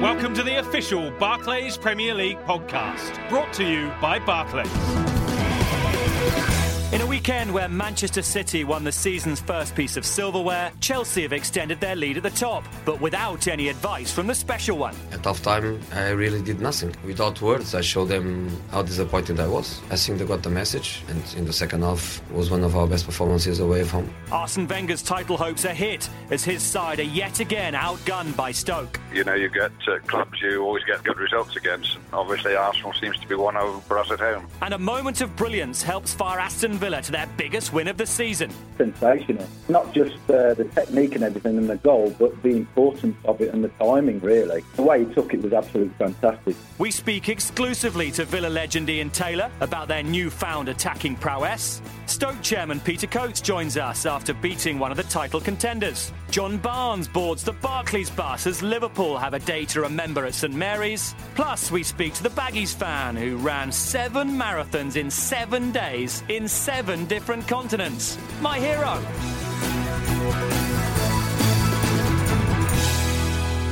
Welcome to the official Barclays Premier League podcast, brought to you by Barclays. In a weekend where Manchester City won the season's first piece of silverware, Chelsea have extended their lead at the top, but without any advice from the special one. At half time, I really did nothing. Without words, I showed them how disappointed I was. I think they got the message, and in the second half was one of our best performances away from home. Arsene Wenger's title hopes are hit as his side are yet again outgunned by Stoke. You know, you get uh, clubs you always get good results against. Obviously, Arsenal seems to be one of for us at home. And a moment of brilliance helps fire Aston Villa to their biggest win of the season. Sensational. Not just uh, the technique and everything and the goal, but the importance of it and the timing, really. The way he took it was absolutely fantastic. We speak exclusively to Villa legend Ian Taylor about their newfound attacking prowess. Stoke chairman Peter Coates joins us after beating one of the title contenders. John Barnes boards the Barclays bus as Liverpool have a day to remember at St Mary's. Plus, we speak to the Baggies fan who ran seven marathons in seven days in seven different continents. My hero.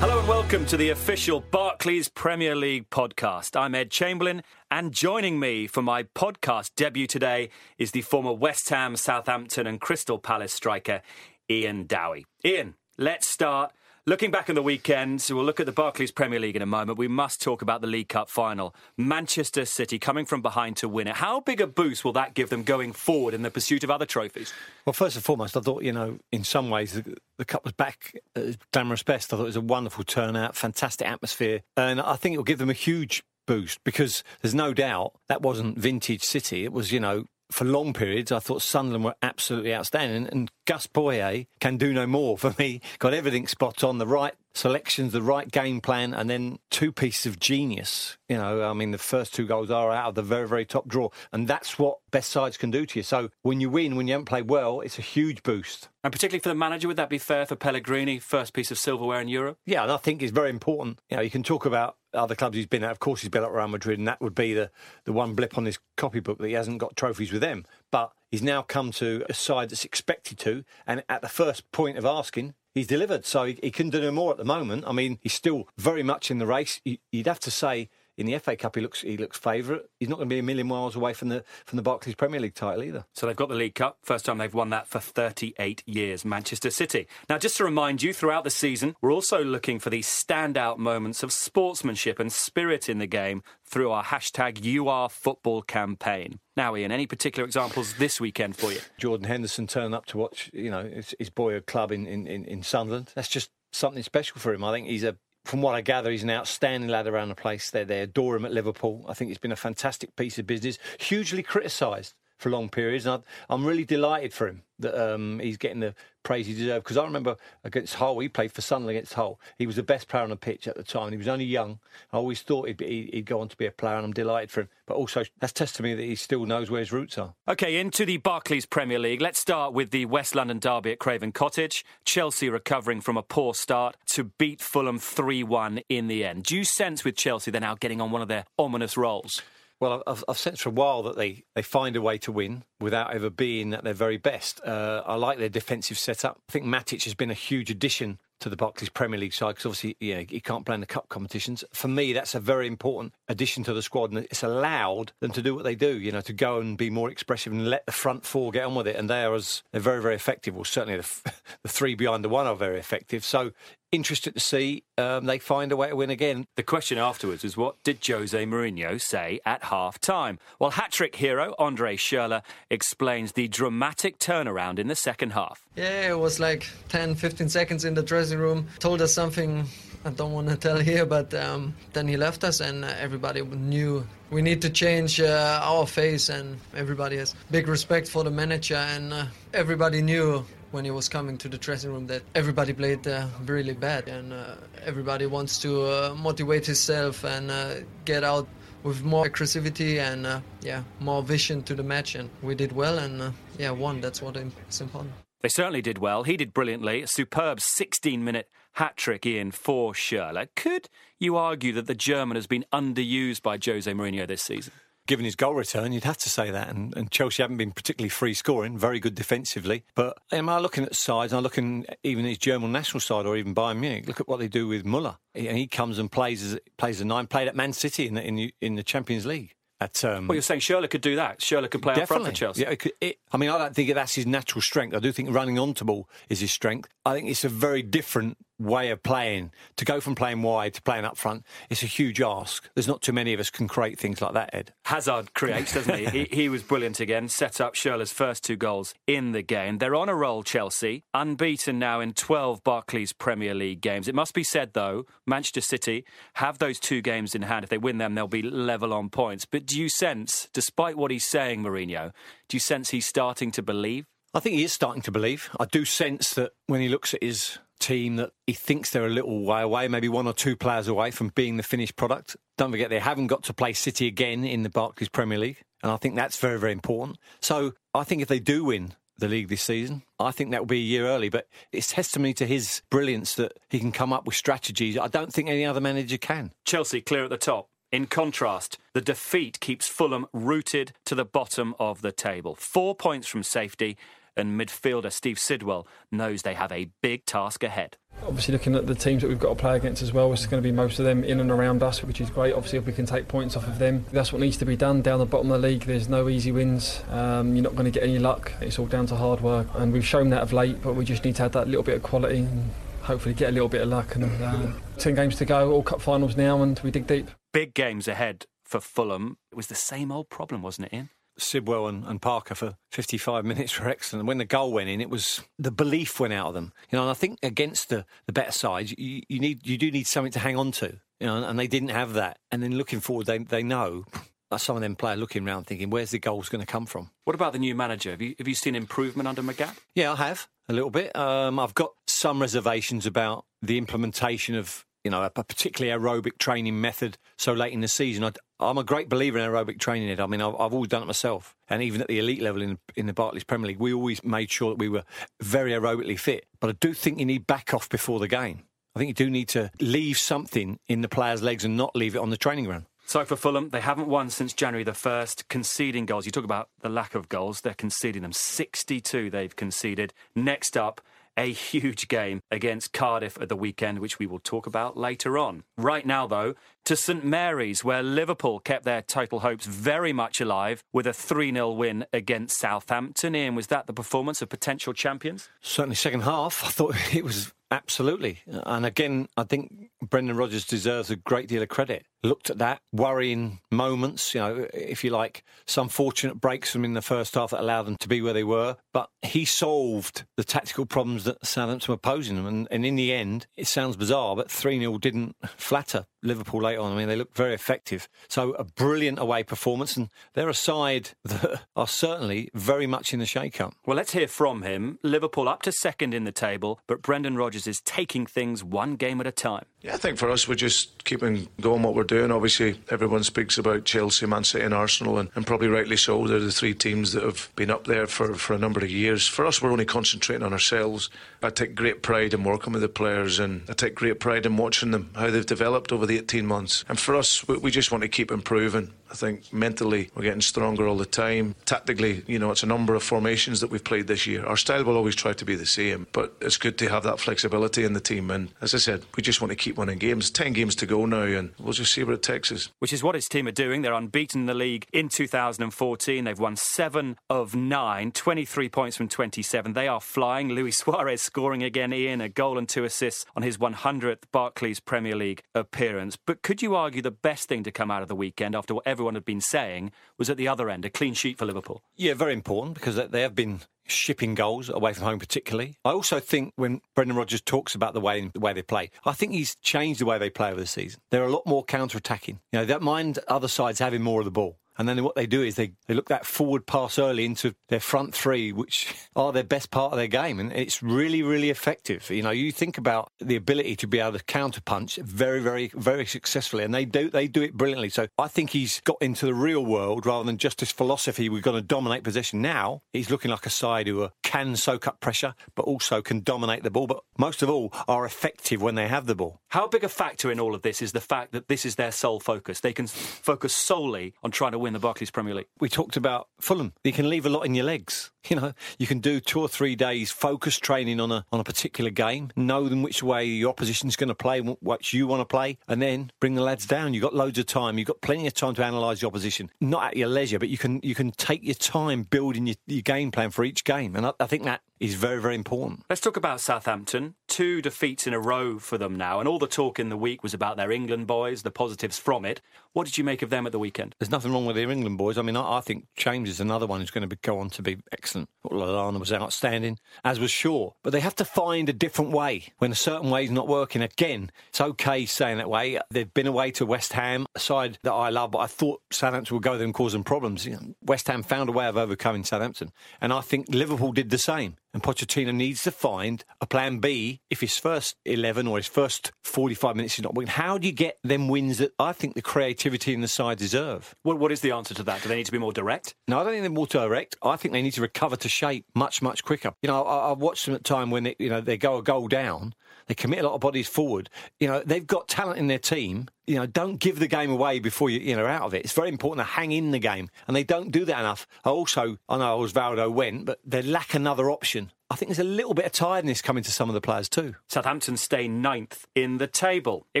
Hello and welcome to the official Barclays Premier League podcast. I'm Ed Chamberlin, and joining me for my podcast debut today is the former West Ham, Southampton, and Crystal Palace striker, Iain Dowie. Ian, let's start Looking back on the weekend, so we'll look at the Barclays Premier League in a moment. We must talk about the League Cup final. Manchester City coming from behind to win it. How big a boost will that give them going forward in the pursuit of other trophies? Well, first and foremost, I thought, you know, in some ways, the, the Cup was back at glamorous best. I thought it was a wonderful turnout, fantastic atmosphere. And I think it will give them a huge boost because there's no doubt that wasn't vintage City. It was, you know, for long periods, I thought Sunderland were absolutely outstanding. And Gus Poyet can do no more for me. Got everything spot on, the right selections, the right game plan, and then two pieces of genius. You know, I mean, the first two goals are out of the very, very top draw. And that's what best sides can do to you. So when you win, when you haven't played well, it's a huge boost. And particularly for the manager, would that be fair for Pellegrini, first piece of silverware in Europe? Yeah, and I think it's very important. You know, you can talk about other clubs he's been at. Of course, he's been at Real Madrid, and that would be the, the one blip on his copybook that he hasn't got trophies with them. But he's now come to a side that's expected to, and at the first point of asking, he's delivered. So he, he couldn't do no more at the moment. I mean, he's still very much in the race. You'd have to say in the FA Cup, he looks he looks favourite. He's not going to be a million miles away from the from the Barclays Premier League title either. So they've got the League Cup, first time they've won that for 38 years. Manchester City. Now, just to remind you, throughout the season, we're also looking for these standout moments of sportsmanship and spirit in the game through our hashtag URFootball campaign. Now, Ian, any particular examples this weekend for you? Jordan Henderson turning up to watch, you know, his, his boyhood club in, in, in Sunderland. That's just something special for him. I think he's a from what I gather, he's an outstanding lad around the place. They they adore him at Liverpool. I think it's been a fantastic piece of business. Hugely criticised for long periods, and I, am really delighted for him that um, he's getting the praise he deserves. Because I remember against Hull, he played for Sunderland against Hull. He was the best player on the pitch at the time. He was only young. I always thought he'd, be, he'd go on to be a player, and I'm delighted for him. But also, that's testimony that he still knows where his roots are. OK, into the Barclays Premier League. Let's start with the West London derby at Craven Cottage. Chelsea recovering from a poor start to beat Fulham 3 1 in the end. Do you sense with Chelsea they're now getting on one of their ominous rolls? Well, I've, I've sensed for a while that they, they find a way to win without ever being at their very best. Uh, I like their defensive setup. I think Matic has been a huge addition to the Barclays Premier League side because obviously yeah, he can't play in the cup competitions. For me, that's a very important addition to the squad, and it's allowed them to do what they do. You know, to go and be more expressive and let the front four get on with it. And they are as they're very very effective. Well, certainly the, the three behind the one are very effective. So interested to see um, they find a way to win again. The question afterwards is what did Jose Mourinho say at half time? Well, hat trick hero Andre Schürrle explains the dramatic turnaround in the second half. Yeah, it was like 10, 15 seconds in the dressing room, told us something I don't want to tell here, but um, then he left us, and uh, everybody knew we need to change uh, our face, and everybody has big respect for the manager, and uh, everybody knew when he was coming to the dressing room that everybody played uh, really bad. And uh, everybody wants to uh, motivate himself and uh, get out with more aggressivity and uh, yeah more vision to the match. And we did well and uh, yeah won. That's what is important. They certainly did well. He did brilliantly. A superb 16 minute hat trick in for Schürrle could you argue that the German has been underused by Jose Mourinho this season given his goal return, you'd have to say that. And, and Chelsea haven't been particularly free scoring, very good defensively. But am I looking at sides? I'm looking even at his German national side or even Bayern Munich. Look at what they do with Muller. He, he comes and plays as, plays a nine, played at Man City in the, in the, in the Champions League. At, um, well, you're saying Schürrle could do that. Schürrle could play up front for Chelsea. Yeah, it could, it, I mean, I don't think that's his natural strength. I do think running onto ball is his strength. I think it's a very different way of playing. To go from playing wide to playing up front, it's a huge ask. There's not too many of us can create things like that, Ed. Hazard creates, doesn't he? he? he? was brilliant again, set up Schürrle's first two goals in the game. They're on a roll, Chelsea, unbeaten now in 12 Barclays Premier League games. It must be said, though, Manchester City have those two games in hand. If they win them, they'll be level on points. But do you sense, despite what he's saying, Mourinho, do you sense he's starting to believe? I think he is starting to believe. I do sense that when he looks at his team that he thinks they're a little way away, maybe one or two players away from being the finished product. Don't forget, they haven't got to play City again in the Barclays Premier League. And I think that's very, very important. So I think if they do win the league this season, I think that will be a year early. But it's testimony to his brilliance that he can come up with strategies. I don't think any other manager can. Chelsea clear at the top. In contrast, the defeat keeps Fulham rooted to the bottom of the table. Four points from safety and midfielder Steve Sidwell knows they have a big task ahead. Obviously, looking at the teams that we've got to play against as well, it's going to be most of them in and around us, which is great. Obviously, if we can take points off of them, that's what needs to be done. Down the bottom of the league, there's no easy wins. Um, you're not going to get any luck. It's all down to hard work, and we've shown that of late. But we just need to have that little bit of quality and hopefully get a little bit of luck. And uh, ten games to go, all cup finals now, and we dig deep. Big games ahead for Fulham. It was the same old problem, wasn't it, Ian? Sidwell and, and, Parker for 55 minutes were excellent. When the goal went in, it was the belief went out of them. You know, and I think against the, the better sides, you, you need you do need something to hang on to. You know, and they didn't have that. And then looking forward, they they know. That some of them players looking around thinking, where's the goals going to come from? What about the new manager? Have you, have you seen improvement under Magath? Yeah, I have a little bit. Um, I've got some reservations about the implementation of you know, a, particularly aerobic training method so late in the season. I, am a great believer in aerobic training. Ed. I mean, I've, I've, always done it myself, and even at the elite level in in the Barclays Premier League, we always made sure that we were very aerobically fit. But I do think you need back off before the game. I think you do need to leave something in the players' legs and not leave it on the training ground. So for Fulham, they haven't won since January the 1st, conceding goals. You talk about the lack of goals, they're conceding them. 62 they've conceded. Next up, a huge game against Cardiff at the weekend, which we will talk about later on. Right now, though, to St Mary's, where Liverpool kept their title hopes very much alive with a 3 0 win against Southampton. Ian, was that the performance of potential champions? Certainly, second half. I thought it was absolutely. And again, I think Brendan Rodgers deserves a great deal of credit. Looked at that, worrying moments, you know, if you like, some fortunate breaks from in the first half that allowed them to be where they were. But he solved the tactical problems that Southampton were posing them. And, and in the end, it sounds bizarre, but 3 0 didn't flatter Liverpool later on. I mean, they looked very effective. So a brilliant away performance, and they're a side that are certainly very much in the shake-up. Well, let's hear from him. Liverpool up to second in the table, but Brendan Rodgers is taking things one game at a time. Yeah, I think for us, we're just keeping going what we're doing. Obviously, everyone speaks about Chelsea, Man City, and Arsenal, and, and probably rightly so. They're the three teams that have been up there for, for a number of years. For us, we're only concentrating on ourselves. I take great pride in working with the players, and I take great pride in watching them, how they've developed over the 18 months. And for us, we, we just want to keep improving. I think mentally we're getting stronger all the time. Tactically, you know, it's a number of formations that we've played this year. Our style will always try to be the same, but it's good to have that flexibility in the team. And as I said, we just want to keep winning games. 10 games to go now, and we'll just see where it takes us. Which is what his team are doing. They're unbeaten in the league in 2014. They've won seven of nine, 23 points from 27. They are flying. Luis Suarez scoring again, Ian, a goal and two assists on his 100th Barclays Premier League appearance. But could you argue the best thing to come out of the weekend after whatever everyone had been saying was at the other end, a clean sheet for Liverpool. Yeah, very important because they have been shipping goals away from home, particularly. I also think when Brendan Rodgers talks about the way the way they play, I think he's changed the way they play over the season. They're a lot more counter attacking. You know, that mind other sides having more of the ball. And then what they do is they, they look that forward pass early into their front three, which are their best part of their game. And it's really, really effective. You know, you think about the ability to be able to counter punch very, very, very successfully. And they do, they do it brilliantly. So I think he's got into the real world rather than just this philosophy we're going to dominate possession. Now he's looking like a side who can soak up pressure, but also can dominate the ball. But most of all, are effective when they have the ball. How big a factor in all of this is the fact that this is their sole focus? They can focus solely on trying to win win the Barclays Premier League? We talked about Fulham. You can leave a lot in your legs. You know, you can do two or three days focused training on a on a particular game, know them which way your opposition's going to play, what you want to play, and then bring the lads down. You've got loads of time. You've got plenty of time to analyse the opposition. Not at your leisure, but you can you can take your time building your, your game plan for each game. And I, I think that is very, very important. Let's talk about Southampton. Two defeats in a row for them now, and all the talk in the week was about their England boys, the positives from it. What did you make of them at the weekend? There's nothing wrong with their England boys. I mean, I, I think James is another one who's going to be, go on to be excellent. Lallana was outstanding, as was Shaw. But they have to find a different way when a certain way is not working. Again, it's okay saying that way. They've been away to West Ham, a side that I love, but I thought Southampton would go there and cause them problems. West Ham found a way of overcoming Southampton, and I think Liverpool did the same. And Pochettino needs to find a plan B if his first 11 or his first 45 minutes is not working. How do you get them wins that I think the creativity in the side deserve? What, what is the answer to that? Do they need to be more direct? No, I don't think they're more direct. I think they need to recover to shape much, much quicker. You know, I, I watched them at time when they, you know they go a goal down, they commit a lot of bodies forward. You know, they've got talent in their team. You know, don't give the game away before you, you know, out of it. It's very important to hang in the game, and they don't do that enough. Also, I know Osvaldo went, but they lack another option. I think there's a little bit of tiredness coming to some of the players too. Southampton stay ninth in the table. It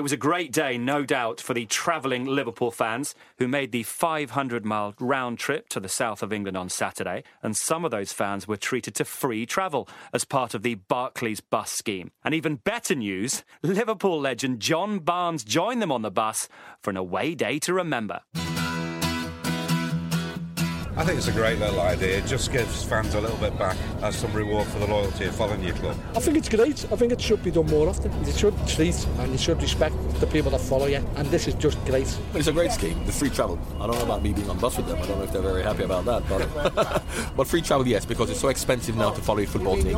was a great day, no doubt, for the travelling Liverpool fans who made the 500 mile round trip to the south of England on Saturday. And some of those fans were treated to free travel as part of the Barclays bus scheme. And even better news Liverpool legend John Barnes joined them on the bus for an away day to remember. I think it's a great little idea. It just gives fans a little bit back as some reward for the loyalty of following your club. I think it's great. I think it should be done more often. You should treat and you should respect the people that follow you. And this is just great. It's a great scheme. The free travel. I don't know about me being on bus with them. I don't know if they're very happy about that. But, but free travel, yes, because it's so expensive now to follow your football team.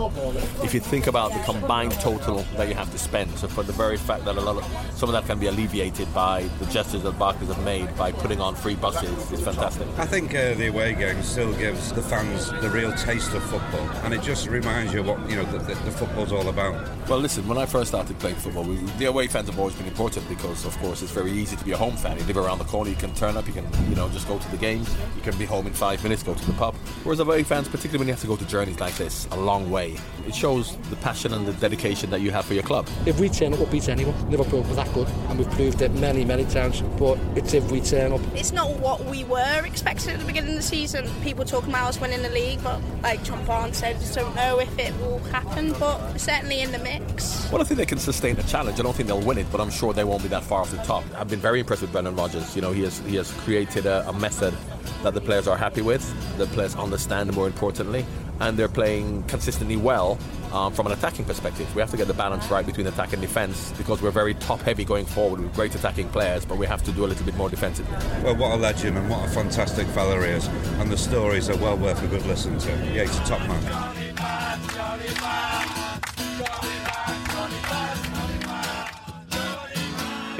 If you think about the combined total that you have to spend, so for the very fact that a lot of some of that can be alleviated by the gestures that Barclays have made by putting on free buses, is fantastic. I think uh, the away game still gives the fans the real taste of football, and it just reminds you what you know the, the football's all about. Well, listen, when I first started playing football, we, the away fans have always been important because, of course, it's very easy to be a home fan. You live around the corner, you can turn up, you can you know just go to the games, you can be home in five minutes, go to the pub. Whereas away fans, particularly when you have to go to journeys like this, a long way, it shows the passion and the dedication that you have for your club. If we turn up, we'll beat anyone. Liverpool was that good, and we've proved it many, many times. But it's if we turn up. It's not what we were expecting at the beginning of the season. And people talking about us winning the league, but like John Barnes said, just don't know if it will happen. But certainly in the mix. Well, I think they can sustain the challenge. I don't think they'll win it, but I'm sure they won't be that far off the top. I've been very impressed with Brendan Rodgers. You know, he has he has created a, a method that the players are happy with, the players understand more importantly, and they're playing consistently well um, from an attacking perspective. We have to get the balance right between attack and defence because we're very top heavy going forward with great attacking players, but we have to do a little bit more defensively. Well, what a legend and what a fantastic fella he is, and the stories are well worth a good listen to. Yeah, he's a top man.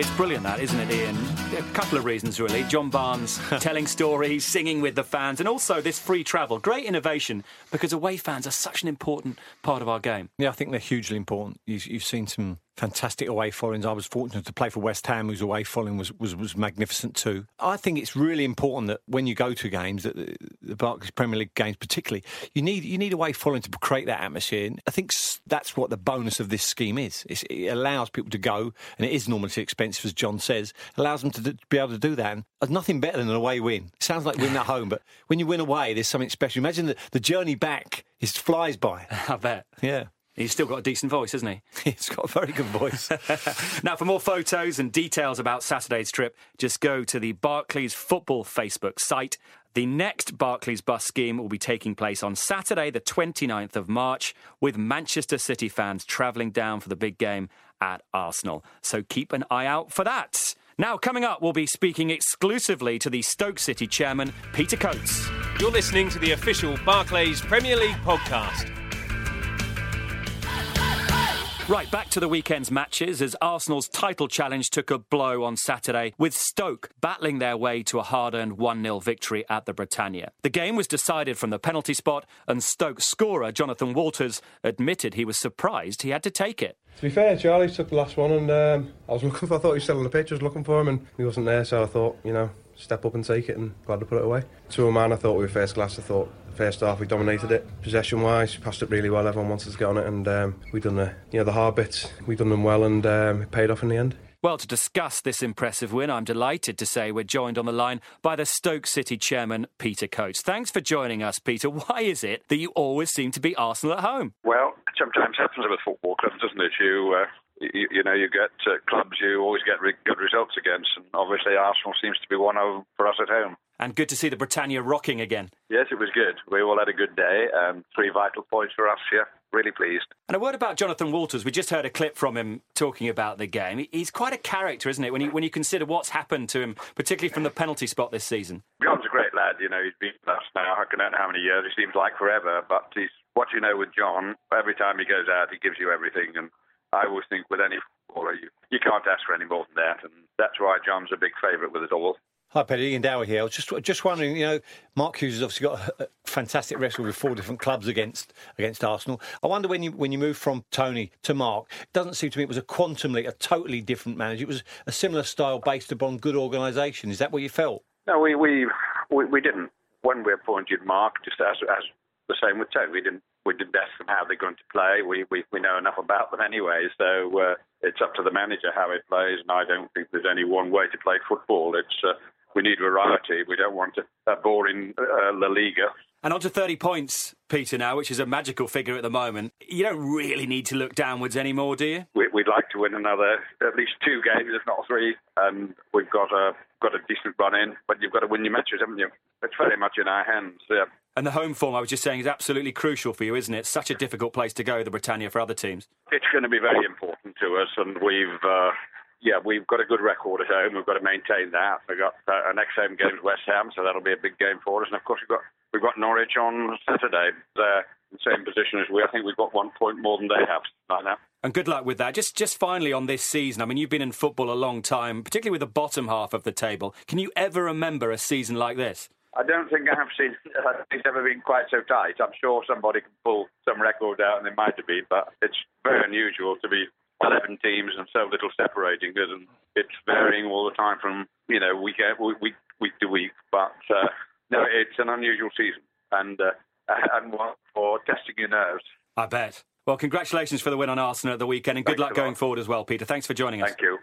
It's brilliant, that, isn't it, Ian? A couple of reasons, really. John Barnes telling stories, singing with the fans, and also this free travel. Great innovation because away fans are such an important part of our game. Yeah, I think they're hugely important. You've, you've seen some fantastic away followings. I was fortunate to play for West Ham, whose away following was, was, was magnificent too. I think it's really important that when you go to games, that the, the Barclays Premier League games particularly, you need you need away following to create that atmosphere. And I think that's what the bonus of this scheme is. It's, it allows people to go, and it is normally too expensive, as John says. Allows them to do, be able to do that. And there's nothing better than an away win. It sounds like winning at home, but when you win away, there's something special. Imagine the, the journey back is flies by. I bet. Yeah. He's still got a decent voice, hasn't he? He's got a very good voice. now, for more photos and details about Saturday's trip, just go to the Barclays Football Facebook site. The next Barclays bus scheme will be taking place on Saturday, the 29th of March, with Manchester City fans travelling down for the big game at Arsenal. So keep an eye out for that. Now, coming up, we'll be speaking exclusively to the Stoke City chairman, Peter Coates. You're listening to the official Barclays Premier League podcast. Right, back to the weekend's matches as Arsenal's title challenge took a blow on Saturday, with Stoke battling their way to a hard earned 1 0 victory at the Britannia. The game was decided from the penalty spot, and Stoke scorer Jonathan Walters admitted he was surprised he had to take it. To be fair, Charlie took the last one, and um, I was looking for. I thought he was still on the pitch. I was looking for him, and he wasn't there. So I thought, you know, step up and take it, and glad to put it away. To a man, I thought we were first class. I thought first half we dominated it possession wise, passed it really well. Everyone wanted to get on it, and um, we done the you know the hard bits. We done them well, and um, it paid off in the end. Well, to discuss this impressive win, I'm delighted to say we're joined on the line by the Stoke City chairman, Peter Coates. Thanks for joining us, Peter. Why is it that you always seem to be Arsenal at home? Well, sometimes happens with football clubs, doesn't it? You, uh, you, you, know, you get uh, clubs you always get re- good results against, and obviously Arsenal seems to be one of them for us at home. And good to see the Britannia rocking again. Yes, it was good. We all had a good day. Um, three vital points for us here really pleased. And a word about Jonathan Walters. We just heard a clip from him talking about the game. He's quite a character, isn't it? When you when you consider what's happened to him, particularly from the penalty spot this season. John's a great lad. You know, he's been with us now. I don't know how many years. It seems like forever. But he's what you know with John. Every time he goes out, he gives you everything. And I always think with any footballer, you you can't ask for any more than that. And that's why John's a big favourite with us all. Hi, Peter. Iain Dowie here. I was just just wondering, you know, Mark Hughes has obviously got a fantastic record with four different clubs against against Arsenal. I wonder when you when you move from Tony to Mark, it doesn't seem to me it was a quantum leap, a totally different manager. It was a similar style based upon good organisation. Is that what you felt? No, we we we, we didn't. When we appointed Mark, just as as the same with Tony, we didn't we didn't ask them how they're going to play. We we, we know enough about them anyway, so uh, it's up to the manager how he plays. And I don't think there's any one way to play football. It's uh, we need variety. We don't want a, boring uh, La Liga. And on to 30 points, Peter, now, which is a magical figure at the moment. You don't really need to look downwards anymore, do you? We, would like to win another, at least two games, if not three. And we've got a got a decent run in, but you've got to win your matches, haven't you? It's very much in our hands. Yeah. And the home form, I was just saying, is absolutely crucial for you, isn't it? Such a difficult place to go, the Britannia, for other teams. It's going to be very important to us, and we've uh, yeah, we've got a good record at home. We've got to maintain that. We've got uh, our next home game is West Ham, so that'll be a big game for us. And of course, we've got we've got Norwich on Saturday. They're in the same position as we. I think we've got one point more than they have right now. And good luck with that. Just just finally on this season. I mean, you've been in football a long time, particularly with the bottom half of the table. Can you ever remember a season like this? I don't think I have seen. It's never been quite so tight. I'm sure somebody can pull some record out, and it might have been, but it's very unusual to be 11 teams and so little separating us, and it's varying all the time from you know week week week to week. But uh, no, it's an unusual season, and uh, and one for testing your nerves. I bet. Well, congratulations for the win on Arsenal at the weekend, and good Thanks luck going forward as well, Peter. Thanks for joining us. Thank you.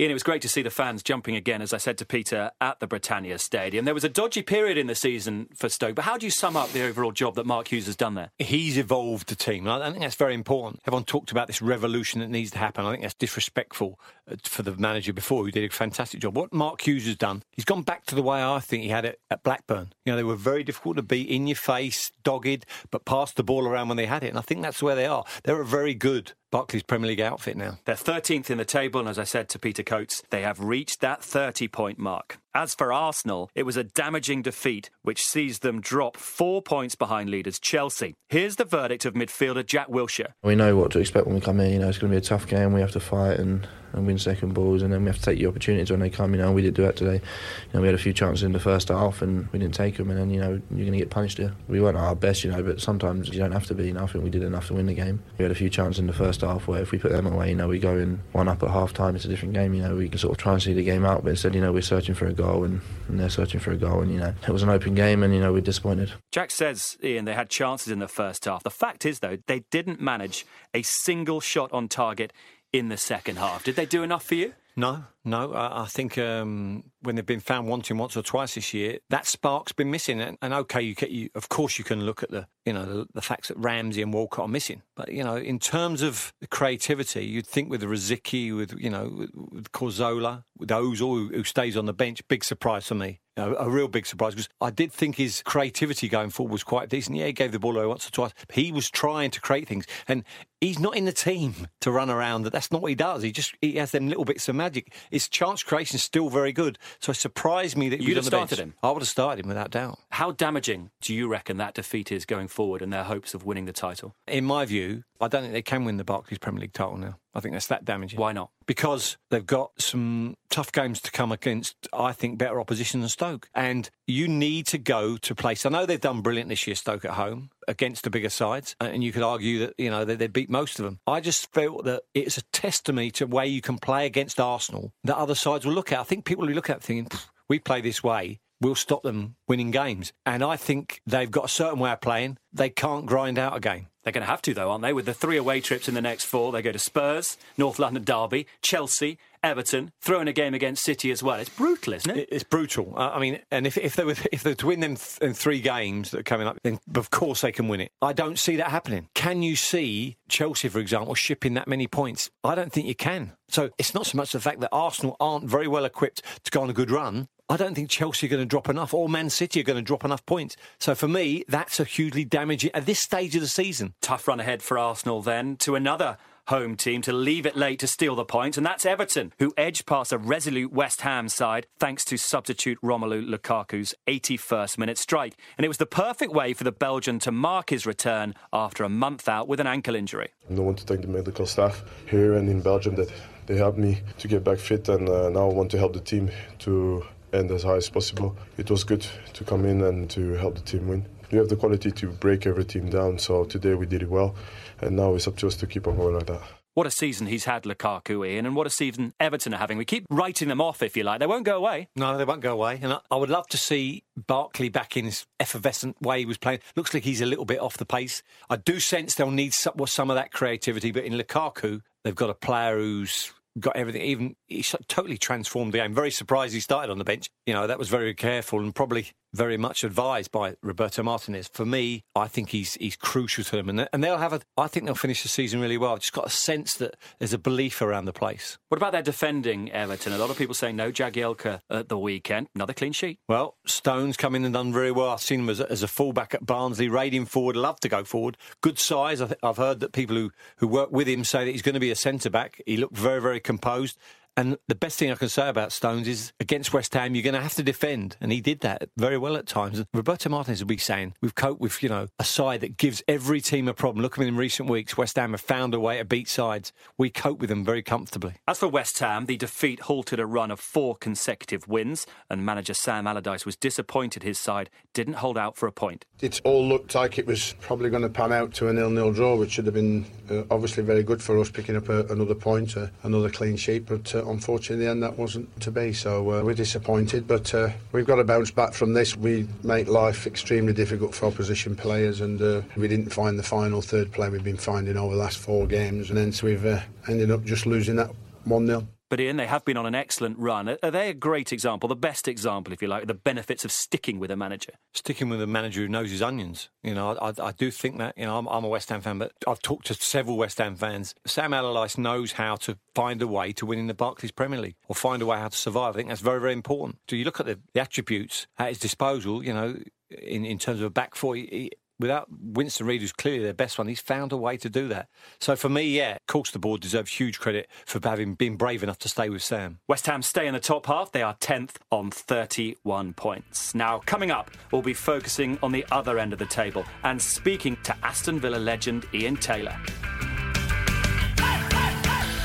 Ian, it was great to see the fans jumping again, as I said to Peter, at the Britannia Stadium. There was a dodgy period in the season for Stoke, but how do you sum up the overall job that Mark Hughes has done there? He's evolved the team. I think that's very important. Everyone talked about this revolution that needs to happen. I think that's disrespectful uh, for the manager before, who did a fantastic job. What Mark Hughes has done, he's gone back to the way I think he had it at Blackburn. You know, they were very difficult to beat, in your face, dogged, but passed the ball around when they had it. And I think that's where they are. They're a very good Barclays Premier League outfit now. They're 13th in the table, and as I said to Peter Coates, they have reached that 30 point mark. As for Arsenal, it was a damaging defeat which sees them drop four points behind leaders Chelsea. Here's the verdict of midfielder Jack Wilshere. We know what to expect when we come in. You know, it's going to be a tough game. We have to fight and and win second balls, and then we have to take the opportunities when they come. You know, we didn't do that today. You know, we had a few chances in the first half, and we didn't take them, and then you know you're going to get punished here. We weren't our best, you know, but sometimes you don't have to be. You know, I think we did enough to win the game. We had a few chances in the first half where if we put them away, you know, we go in one up at half time. It's a different game. You know, we can sort of try and see the game out, but instead, you know, we're searching for a goal, and, and they're searching for a goal, and you know, it was an open game, and you know, we're disappointed. Jack says, Ian, they had chances in the first half. The fact is, though, they didn't manage a single shot on target in the second half. Did they do enough for you? No, no. I, I think um, when they've been found wanting once or twice this year, that spark's been missing. And, and okay, you, can, you, of course you can look at the you know the, the, facts that Ramsey and Walcott are missing, but you know in terms of creativity, you'd think with Rosicky, with you know with, with Cazorla, with Ozil who stays on the bench, big surprise for me a, a real big surprise because I did think his creativity going forward was quite decent. Yeah, he gave the ball away once or twice. He was trying to create things, and he's not in the team to run around. That's not what he does. He just he has them little bits of magic. His chance creation is still very good. So it surprised me that you'd have started bench. him. I would have started him without doubt. How damaging do you reckon that defeat is going forward and their hopes of winning the title? In my view, I don't think they can win the Barclays Premier League title now. I think that's that damaging. Why not? Because they've got some tough games to come against, I think, better opposition than Stoke. And you need to go to place. I know they've done brilliant this year, Stoke at home, against the bigger sides. And you could argue that, you know, they, they beat most of them. I just felt that it's a test to me to way you can play against Arsenal that other sides will look at. I think people will look at it thinking, we play this way will stop them winning games. And I think they've got a certain way of playing. They can't grind out a game. They're going to have to, though, aren't they? With the three away trips in the next four, they go to Spurs, North London Derby, Chelsea, Everton, throw in a game against City as well. It's brutal, isn't it? It's brutal. I mean, and if, if they were if they were to win them th- in three games that are coming up, then of course they can win it. I don't see that happening. Can you see Chelsea, for example, shipping that many points? I don't think you can. So it's not so much the fact that Arsenal aren't very well equipped to go on a good run. I don't think Chelsea are going to drop enough, or Man City are going to drop enough points. So for me, that's a hugely damaging at this stage of the season. Tough run ahead for Arsenal then to another home team to leave it late to steal the points, and that's Everton, who edged past a resolute West Ham side thanks to substitute Romelu Lukaku's 81st minute strike. And it was the perfect way for the Belgian to mark his return after a month out with an ankle injury. I want to thank the medical staff here and in Belgium that they helped me to get back fit, and uh, now I want to help the team to end as high as possible. It was good to come in and to help the team win. We have the quality to break every team down, so today we did it well, and now it's up to us to keep on going like that. What a season he's had, Lukaku, Ian, and what a season Everton are having. We keep writing them off, if you like. They won't go away. No, they won't go away. And I, I would love to see Barkley back in his effervescent way he was playing. Looks like he's a little bit off the pace. I do sense they'll need some, some of that creativity, but in Lukaku, they've got a player who's got everything. Even he totally transformed the game. Very surprised he started on the bench. You know that was very careful and probably very much advised by Roberto Martinez. For me, I think he's he's crucial to them, and and they'll have a. I think they'll finish the season really well. I've just got a sense that there's a belief around the place. What about their defending Everton? A lot of people saying no Jagielka at the weekend. Another clean sheet. Well, Stones come in and done very well. I've seen him as a, as a fullback at Barnsley, raiding forward. Love to go forward. Good size. I have heard that people who who work with him say that he's going to be a centre back. He looked very very composed. And the best thing I can say about Stones is against West Ham, you're going to have to defend. And he did that very well at times. And Roberto Martinez will be saying, we've coped with, you know, a side that gives every team a problem. Look at them in recent weeks. West Ham have found a way to beat sides. We cope with them very comfortably. As for West Ham, the defeat halted a run of four consecutive wins. And manager Sam Allardyce was disappointed his side didn't hold out for a point. It all looked like it was probably going to pan out to a nil-nil draw, which should have been uh, obviously very good for us, picking up a, another point, uh, another clean sheet. But uh, unfortunately, in the end, that wasn't to be. So uh, we're disappointed, but uh, we've got to bounce back from this. We make life extremely difficult for opposition players, and uh, we didn't find the final third play we've been finding over the last four games, and hence we've uh, ended up just losing that 1 0. But Ian, they have been on an excellent run. Are they a great example, the best example, if you like, the benefits of sticking with a manager? Sticking with a manager who knows his onions. You know, I, I do think that. You know, I'm, I'm, a West Ham fan, but I've talked to several West Ham fans. Sam Allardyce knows how to find a way to win in the Barclays Premier League or find a way how to survive. I think that's very, very important. So you look at the, the attributes at his disposal. You know, in, in terms of a back four, he, without Winston Reid, who's clearly their best one, he's found a way to do that. So for me, yeah, course the board deserves huge credit for having been brave enough to stay with Sam. West Ham stay in the top half. They are 10th on 31 points. Now, coming up, we'll be focusing on the other end of the table and speaking to Aston Villa legend Ian Taylor.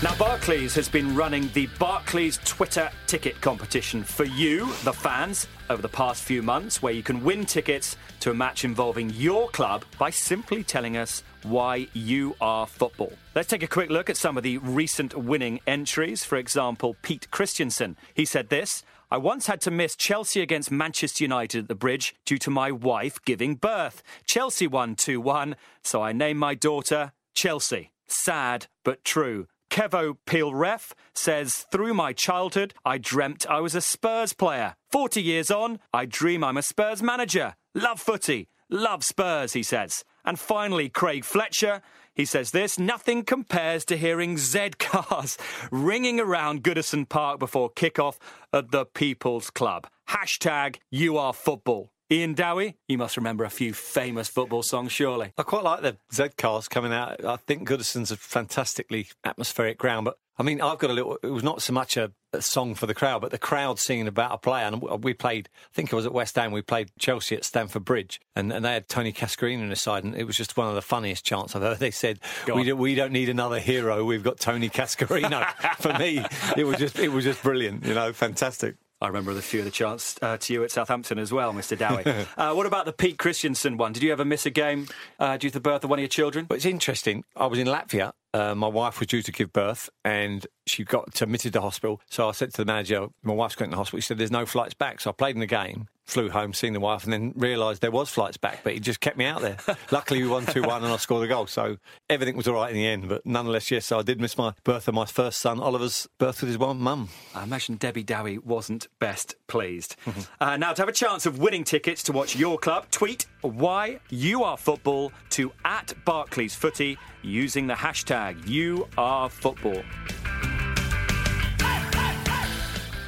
Now, Barclays has been running the Barclays Twitter ticket competition for you, the fans, over the past few months, where you can win tickets to a match involving your club by simply telling us why you are football. Let's take a quick look at some of the recent winning entries. For example, Pete Christiansen. He said this. I once had to miss Chelsea against Manchester United at the bridge due to my wife giving birth. Chelsea won 2 1, so I named my daughter Chelsea. Sad but true. Kevo Pilref says, Through my childhood, I dreamt I was a Spurs player. 40 years on, I dream I'm a Spurs manager. Love footy. Love Spurs, he says. And finally, Craig Fletcher. He says this nothing compares to hearing Z cars ringing around Goodison Park before kickoff at the People's Club. Hashtag you are football. Iain Dowie, you must remember a few famous football songs, surely. I quite like the Z cars coming out. I think Goodison's a fantastically atmospheric ground, but I mean, I've got a little. It was not so much a, a, song for the crowd, but the crowd singing about a player. And we played. I think it was at West Ham. We played Chelsea at Stamford Bridge, and, and they had Tony Cascarino in the side, and it was just one of the funniest chants I've heard. They said, "We don't, we don't need another hero. We've got Tony Cascarino." for me, it was just it was just brilliant. You know, fantastic. I remember a few of the chants uh, to you at Southampton as well, Mr. Dowie. uh, what about the Pete Christiansen one? Did you ever miss a game uh, due to the birth of one of your children? But it's interesting. I was in Latvia. Uh, my wife was due to give birth and she got admitted to hospital. So I said to the manager, My wife's going to hospital. He said, There's no flights back. So I played in the game flew home, seen the wife, and then realised there was flights back, but he just kept me out there. Luckily, we won 2 1 and I scored a goal, so everything was all right in the end. But nonetheless, yes, I did miss my birth of my first son, Oliver's birth with his one mum. I imagine Debbie Dowie wasn't best pleased. uh, now, to have a chance of winning tickets to watch your club, tweet why you are football to at Barclays Footy using the hashtag you are football.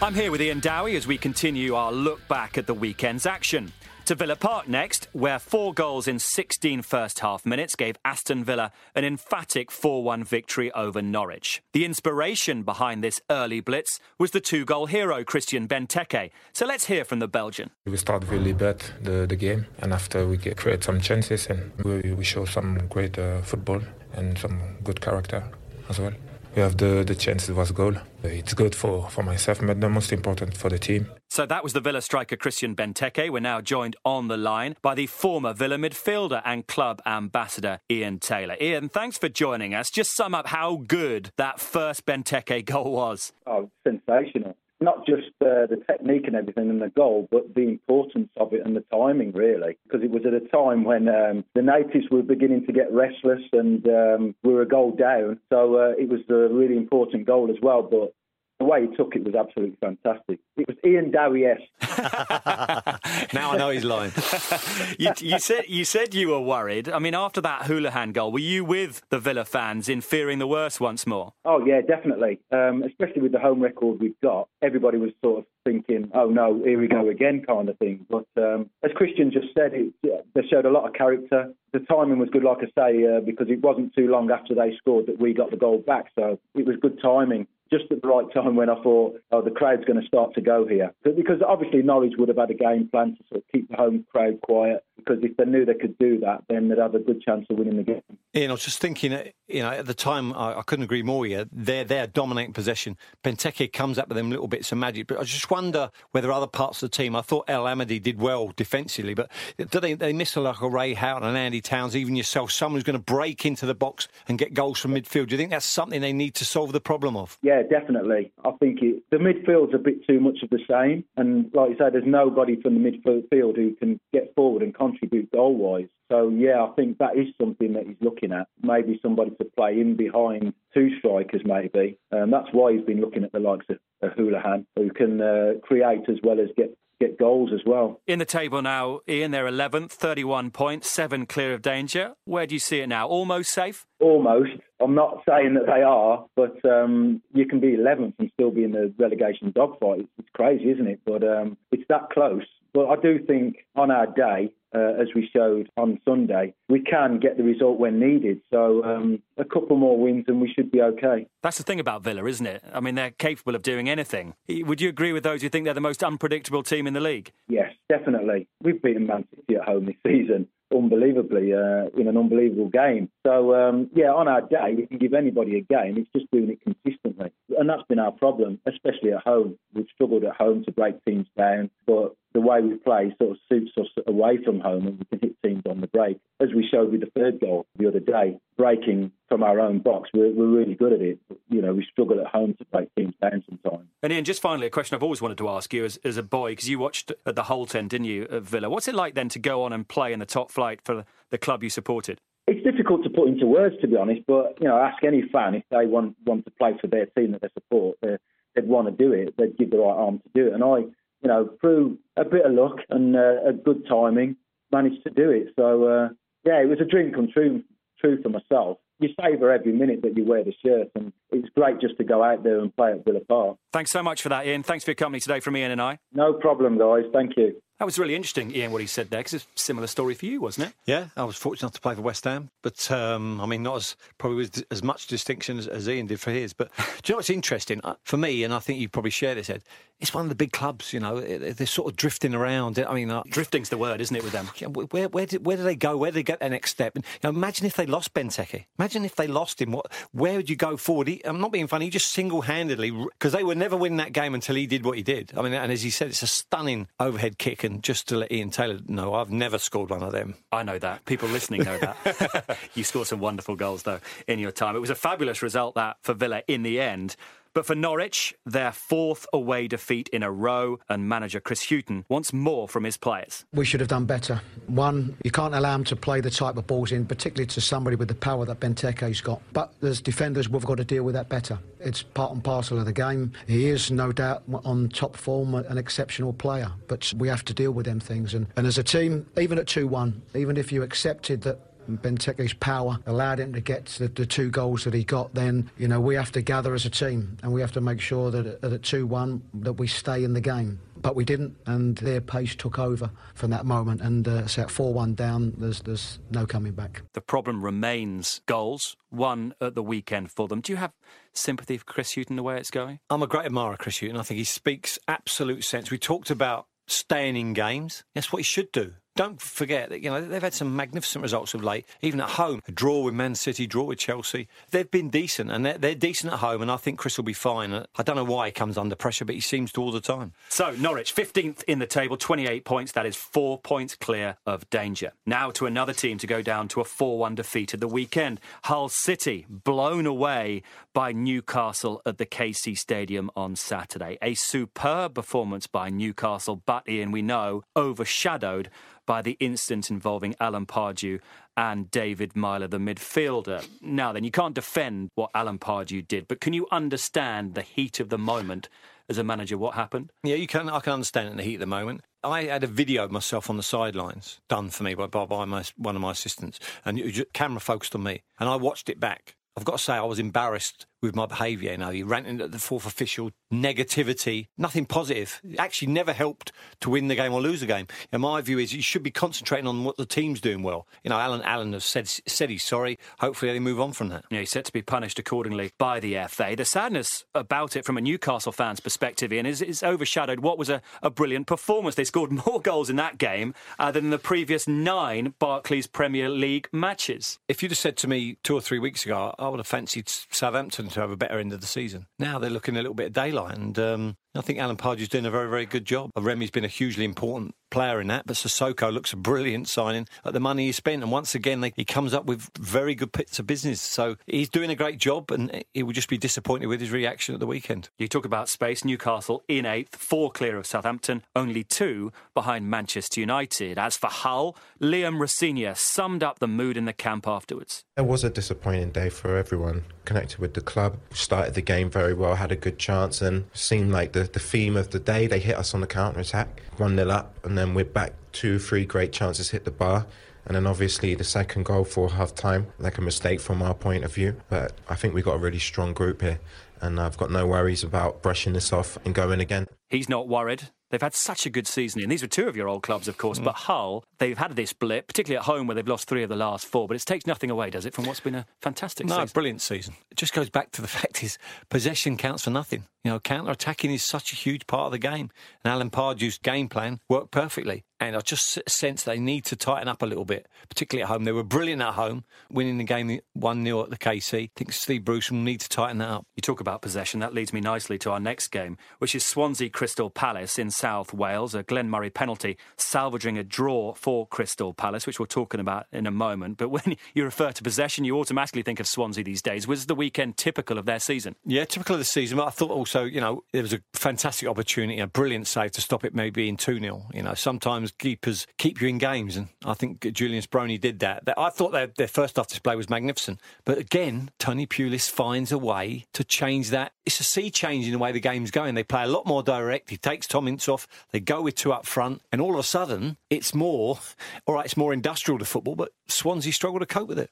I'm here with Iain Dowie as we continue our look back at the weekend's action. To Villa Park next, where four goals in 16 first half minutes gave Aston Villa an emphatic 4 1 victory over Norwich. The inspiration behind this early blitz was the two goal hero, Christian Benteke. So let's hear from the Belgian. We start really bad the, the game, and after we get, create some chances and we, we show some great uh, football and some good character as well we have the, the chance it was goal. It's good for, for myself, but the most important for the team. So that was the Villa striker Christian Benteke. We're now joined on the line by the former Villa midfielder and club ambassador Ian Taylor. Ian, thanks for joining us. Just sum up how good that first Benteke goal was. Oh, sensational not just uh, the technique and everything and the goal, but the importance of it and the timing, really. Because it was at a time when um, the natives were beginning to get restless and um, we were a goal down. So uh, it was a really important goal as well. But the way he took it was absolutely fantastic. It was Iain Dowie now I know he's lying. you, you, said you said you were worried. I mean, after that Hoolahan goal, were you with the Villa fans in fearing the worst once more? Oh yeah, definitely. Um, especially with the home record we've got, everybody was sort of thinking, "Oh no, here we go again," kind of thing. But um, as Christian just said, it, they showed a lot of character. The timing was good, like I say, uh, because it wasn't too long after they scored that we got the goal back, so it was good timing just at the right time when I thought, oh, the crowd's going to start to go here. Because obviously Norwich would have had a game plan to sort of keep the home crowd quiet. Because if they knew they could do that, then they'd have a good chance of winning the game. Ian, I was just thinking, uh, you know, at the time, I, I couldn't agree more. Yeah, they're they're dominating possession. Benteke comes up with them little bits of magic, but I just wonder whether other parts of the team. I thought El Ahmadi did well defensively, but do they they miss a like a Ray Houghton and Andy Towns, even yourself, someone who's going to break into the box and get goals from midfield? Do you think that's something they need to solve the problem of? Yeah, definitely. I think it, the midfield's a bit too much of the same, and like you say, there's nobody from the midfield who can get forward and contribute goal wise. So yeah, I think that is something that he's looking at. Maybe somebody to play in behind two strikers, maybe. And that's why he's been looking at the likes of, of Hoolahan, who can uh, create as well as get get goals as well. In the table now, Ian, they're 11th, 31 points, seven clear of danger. Where do you see it now? Almost safe? Almost. I'm not saying that they are, but um, you can be 11th and still be in the relegation dogfight. It's, crazy, isn't it? But um, it's that close. But I do think on our day, uh, as we showed on Sunday, we can get the result when needed. So um, a couple more wins and we should be okay. That's the thing about Villa, isn't it? I mean, they're capable of doing anything. Would you agree with those who think they're the most unpredictable team in the league? Yes, definitely. We've beaten Man City at home this season unbelievably uh, in an unbelievable game. So um, yeah, on our day, we can give anybody a game. It's just doing it consistently, and that's been our problem, especially at home. We've struggled at home to break teams down, but the way we play sort of suits us away from home, and we can hit teams on the break, as we showed with the third goal the other day. Breaking from our own box, we're, we're really good at it. You know, we struggle at home to break teams down sometimes. And Ian, just finally, a question I've always wanted to ask you as, as a boy, because you watched at the Holte End, didn't you, at Villa? What's it like then to go on and play in the top flight for the club you supported? It's difficult to put into words, to be honest. But you know, ask any fan if they want want to play for their team that they support, they'd want to do it. They'd give the right arm to do it. And I, you know, through a bit of luck and uh, a good timing, managed to do it. So uh, yeah, it was a dream come true, true for myself you savour every minute that you wear the shirt, and it's great just to go out there and play at Villa Park. Thanks so much for that, Ian. Thanks for your company today from Ian and I. No problem, guys. Thank you. That was really interesting, Ian, what he said there, because it's a similar story for you, wasn't it? Yeah, I was fortunate enough to play for West Ham, but um, I mean, not as probably with as much distinction as, as Ian did for his. But do you know what's interesting Uh, for me, and I think you probably share this, Ed? It's one of the big clubs. You know, they're sort of drifting around. I mean, uh, Drifting's the word, isn't it, with them? where where did where do they go? Where do they get their next step? And, you know, imagine if they lost Benteke. Imagine if they lost him. What? Where would you go forward? He, I'm not being funny. He just single handedly because they would never win that game until he did what he did. I mean, and as he said, it's a stunning overhead kick. And just to let Ian Taylor know, I've never scored one of them. I know that. People listening know that. you scored some wonderful goals, though, in your time. It was a fabulous result, that, for Villa in the end. But for Norwich, their fourth away defeat in a row, and manager Chris Hughton wants more from his players. We should have done better. One, you can't allow him to play the type of balls in, particularly to somebody with the power that Benteke's got. But as defenders, we've got to deal with that better. It's part and parcel of the game. He is, no doubt, on top form, an exceptional player. But we have to deal with them things. And, and as a team, even at 2 1, even if you accepted that Benteke's power allowed him to get the, the two goals that he got. Then you know we have to gather as a team and we have to make sure that at, at two one that we stay in the game. But we didn't, and their pace took over from that moment. And uh, so at four one down, there's there's no coming back. The problem remains goals, one at the weekend for them. Do you have sympathy for Chris Hughton the way it's going? I'm a great admirer of Chris Hughton. I think he speaks absolute sense. We talked about staying in games. That's what he should do. Don't forget that you know they've had some magnificent results of late. Even at home, a draw with Man City, draw with Chelsea. They've been decent, and they're, they're decent at home. And I think Chris will be fine. I don't know why he comes under pressure, but he seems to all the time. So, Norwich, 15th in the table, 28 points. That is four points clear of danger. Now to another team to go down to a 4 1 defeat at the weekend. Hull City, blown away by Newcastle at the KC Stadium on Saturday. A superb performance by Newcastle, but Ian, we know, overshadowed by the incident involving Alan Pardew and David Meyler, the midfielder. Now then, you can't defend what Alan Pardew did, but can you understand the heat of the moment as a manager what happened? Yeah, you can. I can understand it in the heat of the moment. I had a video of myself on the sidelines done for me by, by, by my, one of my assistants, and it was camera focused on me, and I watched it back. I've got to say, I was embarrassed with my behaviour. You know, he ranting at the fourth official, negativity, nothing positive. It actually never helped to win the game or lose the game. And my view is you should be concentrating on what the team's doing well. You know, Alan Allen has said said he's sorry. Hopefully, they move on from that. Yeah, he's set to be punished accordingly by the FA. The sadness about it from a Newcastle fan's perspective, Ian, is, is overshadowed what was a, a brilliant performance. They scored more goals in that game uh, than in the previous nine Barclays Premier League matches. If you'd have said to me two or three weeks ago, I would have fancied Southampton to have a better end of the season. Now they're looking a little bit of daylight, and um, I think Alan Pardew's doing a very, very good job. Uh, Remy's been a hugely important player in that, but Sissoko looks a brilliant signing at the money he spent, and once again they, he comes up with very good bits of business. So he's doing a great job, and he will just be disappointed with his reaction at the weekend. You talk about space. Newcastle in eighth, four clear of Southampton, only two behind Manchester United. As for Hull, Liam Rosenior summed up the mood in the camp afterwards. It was a disappointing day for everyone connected with the club. Started the game very well, had a good chance, and seemed like the, the theme of the day. They hit us on the counter attack, 1 0 up, and then we're back. Two, three great chances hit the bar. And then obviously the second goal for half time, like a mistake from our point of view. But I think we've got a really strong group here, and I've got no worries about brushing this off and going again. He's not worried. They've had such a good season, and these were two of your old clubs, of course. Mm. But Hull, they've had this blip, particularly at home where they've lost three of the last four. But it takes nothing away, does it, from what's been a fantastic no, season? brilliant season. It just goes back to the fact is possession counts for nothing. You know, counter attacking is such a huge part of the game, and Alan Pardew's game plan worked perfectly. And I just sense they need to tighten up a little bit, particularly at home. They were brilliant at home, winning the game 1 0 at the KC. I think Steve Bruce will need to tighten that up. You talk about possession. That leads me nicely to our next game, which is Swansea Crystal Palace in South Wales. A Glenn Murray penalty salvaging a draw for Crystal Palace, which we're talking about in a moment. But when you refer to possession, you automatically think of Swansea these days. Was the weekend typical of their season? Yeah, typical of the season. But I thought also, you know, it was a fantastic opportunity, a brilliant save to stop it maybe in 2 0. You know, sometimes keepers keep you in games, and I think Julian Speroni did that. I thought their, their first half display was magnificent. But again, Tony Pulis finds a way to change that. It's a sea change in the way the game's going. They play a lot more direct. He takes Tom Ince off. They go with two up front, and all of a sudden, it's more, all right, it's more industrial to football, but Swansea struggle to cope with it.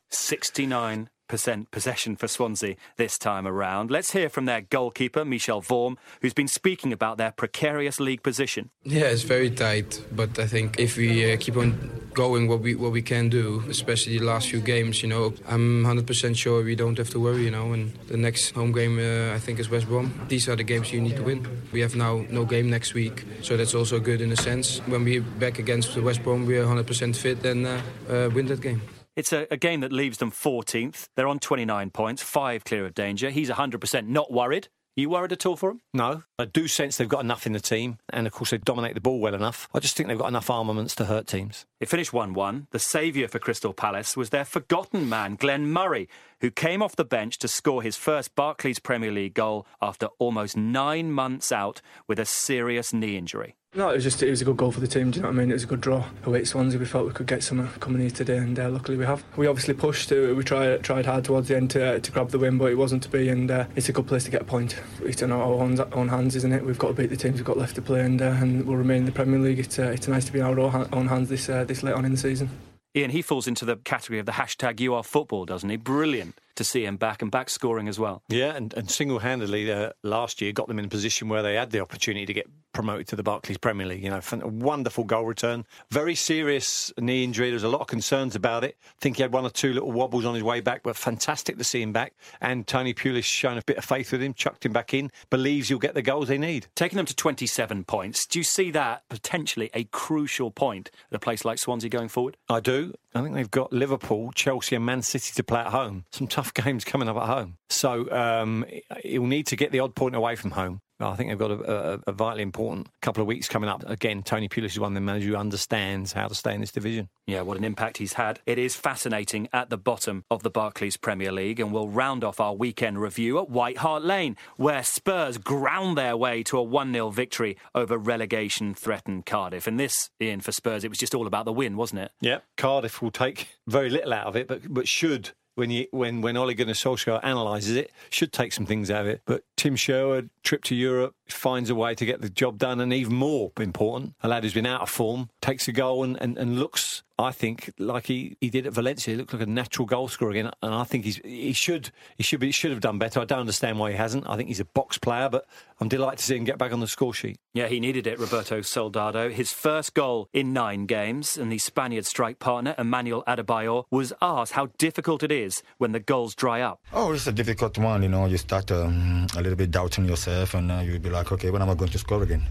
69 possession for Swansea this time around. Let's hear from their goalkeeper, Michel Vorm, who's been speaking about their precarious league position. Yeah, it's very tight, but I think if we uh, keep on going what we what we can do, especially the last few games, you know, I'm 100% sure we don't have to worry, you know. And the next home game, uh, I think, is West Brom. These are the games you need to win. We have now no game next week, so that's also good in a sense. When we're back against West Brom, we're 100% fit and uh, uh, win that game. It's a, a, game that leaves them 14th. They're on 29 points, five clear of danger. He's 100% not worried. You worried at all for him? No. I do sense they've got enough in the team, and of course they dominate the ball well enough. I just think they've got enough armaments to hurt teams. It finished 1 1. The saviour for Crystal Palace was their forgotten man, Glenn Murray, who came off the bench to score his first Barclays Premier League goal after almost nine months out with a serious knee injury. No, it was just it was a good goal for the team. Do you know what I mean? It was a good draw away at Swansea. We felt we could get some coming here today, and uh, luckily we have. We obviously pushed. Uh, we tried tried hard towards the end to, to grab the win, but it wasn't to be. And uh, it's a good place to get a point. It's in our own, own hands, isn't it? We've got to beat the teams we've got left to play, and uh, and we'll remain in the Premier League. It's uh, it's nice to be in our own hands this uh, this late on in the season. Ian, he falls into the category of the hashtag you are football, doesn't he? Brilliant to see him back and back scoring as well. Yeah, and, and single handedly uh, last year got them in a position where they had the opportunity to get promoted to the Barclays Premier League. You know, a wonderful goal return. Very serious knee injury. There's a lot of concerns about it. I think he had one or two little wobbles on his way back, but fantastic to see him back. And Tony Pulis shown a bit of faith with him, chucked him back in, believes he'll get the goals they need. Taking them to 27 points, do you see that potentially a crucial point at a place like Swansea going forward? I do. I think they've got Liverpool, Chelsea, and Man City to play at home. Some tough games coming up at home. So um, he'll need to get the odd point away from home. I think they've got a, a, a, vitally important couple of weeks coming up. Again, Tony Pulis is one of the managers who understands how to stay in this division. Yeah, what an impact he's had. It is fascinating at the bottom of the Barclays Premier League, and we'll round off our weekend review at White Hart Lane, where Spurs ground their way to a 1 0 victory over relegation threatened Cardiff. And this, Ian, for Spurs, it was just all about the win, wasn't it? Yeah, Cardiff will take very little out of it, but, but should when you when when Ole Gunnar Solskjaer analyses it, should take some things out of it. But Tim Sherwood, trip to Europe, finds a way to get the job done, and even more important, a lad who's been out of form takes a goal and, and, and looks I think, like he, he did at Valencia, he looked like a natural goal scorer again, and I think he's he should he should be should have done better. I don't understand why he hasn't. I think he's a box player, but I'm delighted to see him get back on the score sheet. Yeah, he needed it, Roberto Soldado. His first goal in nine games, and the Spaniard strike partner Emmanuel Adebayor was asked how difficult it is when the goals dry up. Oh, it's a difficult one. You know, you start um, a little bit doubting yourself, and uh, you'll be like, okay, when am I going to score again?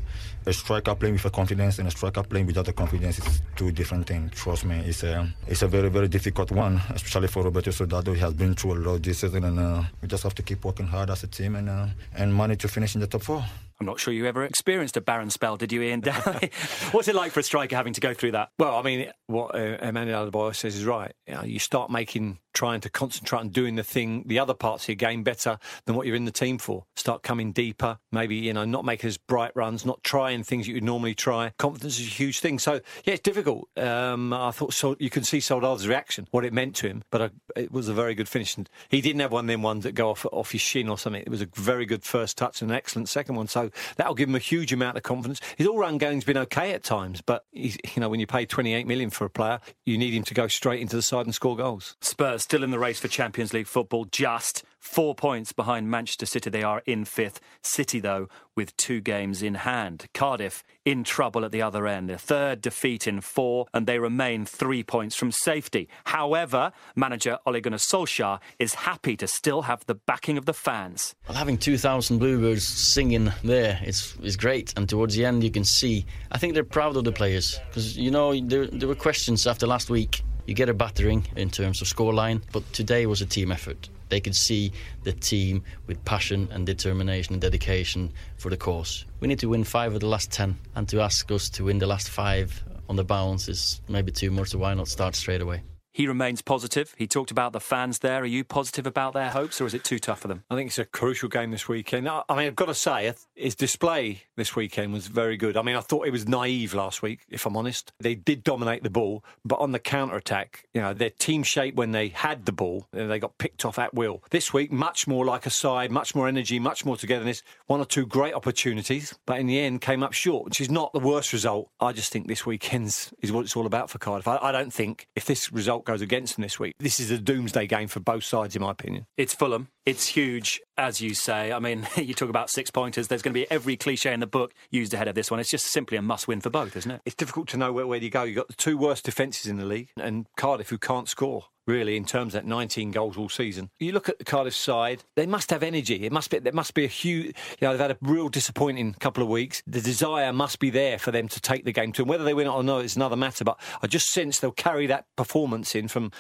A striker playing with a confidence and a striker playing without a confidence is two different things. Trust me, it's a it's a very very difficult one, especially for Roberto Soldado. He has been through a lot this season, and uh, we just have to keep working hard as a team and uh, and manage to finish in the top four. I'm not sure you ever experienced a barren spell, did you, Ian? What's it like for a striker having to go through that? Well, I mean, what uh, Emmanuel Adebayor says is right. You, know, you start making trying to concentrate on doing the thing, the other parts of your game better than what you're in the team for. Start coming deeper, maybe, you know, not making as bright runs, not trying things you would normally try. Confidence is a huge thing. So, yeah, it's difficult. Um, I thought so, you can see Soldado's reaction, what it meant to him, but I, it was a very good finish. And he didn't have one of them ones that go off, off his shin or something. It was a very good first touch and an excellent second one. So that'll give him a huge amount of confidence. His all-round game's been okay at times, but, you know, when you pay 28 million for a player, you need him to go straight into the side and score goals. Spurs still in the race for Champions League football, just four points behind Manchester City. They are in fifth. City, though, with two games in hand. Cardiff in trouble at the other end. A third defeat in four, and they remain three points from safety. However, manager Ole Gunnar Solskjaer is happy to still have the backing of the fans. Well, having 2,000 Bluebirds singing there is, is great. And towards the end, you can see, I think they're proud of the players. Because, you know, there, there were questions after last week you get a battering in terms of scoreline, but today was a team effort. They could see the team with passion and determination and dedication for the cause. We need to win five of the last ten, and to ask us to win the last five on the bounce is maybe too much, so why not start straight away? He remains positive. He talked about the fans there. Are you positive about their hopes, or is it too tough for them? I think it's a crucial game this weekend. I mean, I've got to say, his display this weekend was very good. I mean, I thought it was naive last week, if I'm honest. They did dominate the ball, but on the counter attack, you know, their team shape when they had the ball, they got picked off at will. This week, much more like a side, much more energy, much more togetherness. One or two great opportunities, but in the end, came up short, which is not the worst result. I just think this weekend's is what it's all about for Cardiff. I, I don't think if this result result goes against them this week. This is a doomsday game for both sides, in my opinion. It's Fulham. It's huge, as you say. I mean, you talk about six pointers. There's going to be every cliche in the book used ahead of this one. It's just simply a must win for both, isn't it? It's difficult to know where, where you go. You've got the two worst defences in the league and Cardiff who can't score really, in terms of that 19 goals all season. You look at the Cardiff side; they must have energy. It must be there must be a huge. You know, they've had a real disappointing couple of weeks. The desire must be there for them to take the game to them. Whether they win it or not is another matter. But I just sense they'll carry that performance in from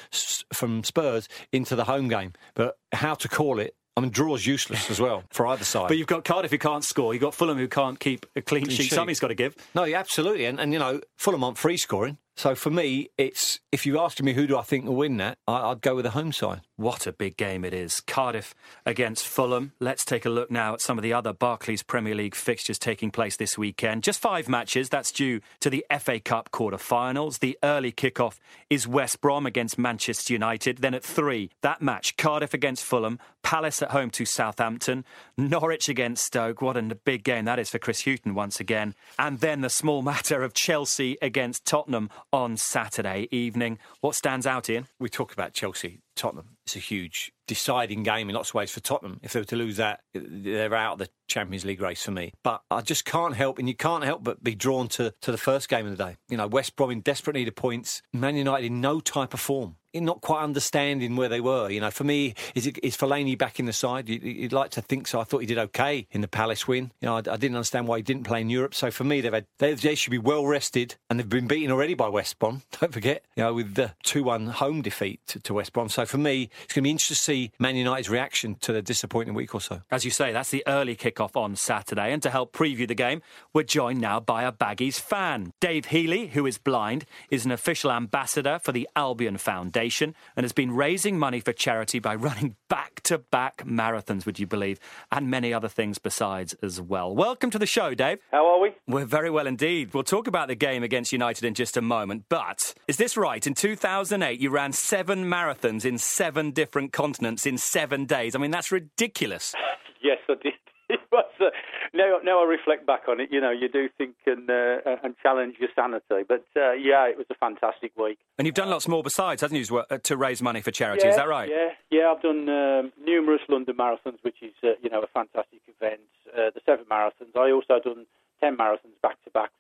from Spurs into the home game. But how to call it I mean, draw's useless as well for either side. But you've got Cardiff who can't score. You've got Fulham who can't keep a clean, clean sheet. sheet. Somebody's got to give. No, yeah, absolutely. And, and, you know, Fulham aren't free scoring. So for me, it's if you asked me who do I think will win that, I, would go with the home side. What a big game it is. Cardiff against Fulham. Let's take a look now at some of the other Barclays Premier League fixtures taking place this weekend. Just five matches. That's due to the FA Cup quarter-finals. The early kick-off is West Brom against Manchester United. Then at three, that match, Cardiff against Fulham, Palace at home to Southampton, Norwich against Stoke. What a big game that is for Chris Hughton once again. And then the small matter of Chelsea against Tottenham on Saturday evening. What stands out, Ian? We talk about Chelsea, Tottenham. It's a huge deciding game in lots of ways for Tottenham. If they were to lose that, they're out of the Champions League race for me. But I just can't help, and you can't help but be drawn to, to the first game of the day. You know, West Brom in desperate need of points, Man United in no type of form not quite understanding where they were. You know, for me, is it, is Fellaini back in the side? You'd, like to think so. I thought he did okay in the Palace win. You know, I, I didn't understand why he didn't play in Europe. So for me, they've had they, they, should be well rested, and they've been beaten already by West Brom. Don't forget, you know, with the two-one home defeat to, to West Brom. So for me, it's going to be interesting to see Man United's reaction to the disappointing week or so. As you say, that's the early kick-off on Saturday, and to help preview the game, we're joined now by a Baggies fan, Dave Heeley, who is blind, is an official ambassador for the Albion Foundation, and has been been raising money for charity by running back to back marathons, would you believe, and many other things besides as well. Welcome to the show, Dave. How are we? We're very well indeed. We'll talk about the game against United in just a moment, but is this right? In 2008, you ran seven marathons in seven different continents in seven days. I mean, that's ridiculous. yes, I did. Was, uh, now, now I reflect back on it, you know, you do think and uh, and challenge your sanity. But uh, yeah, it was a fantastic week. And you've done lots more besides, hasn't you, uh, to raise money for charity? Yeah, is that right? Yeah, yeah. I've done um, numerous London marathons, which is uh, you know a fantastic event. Uh, the seven marathons. I also done ten marathons back to back.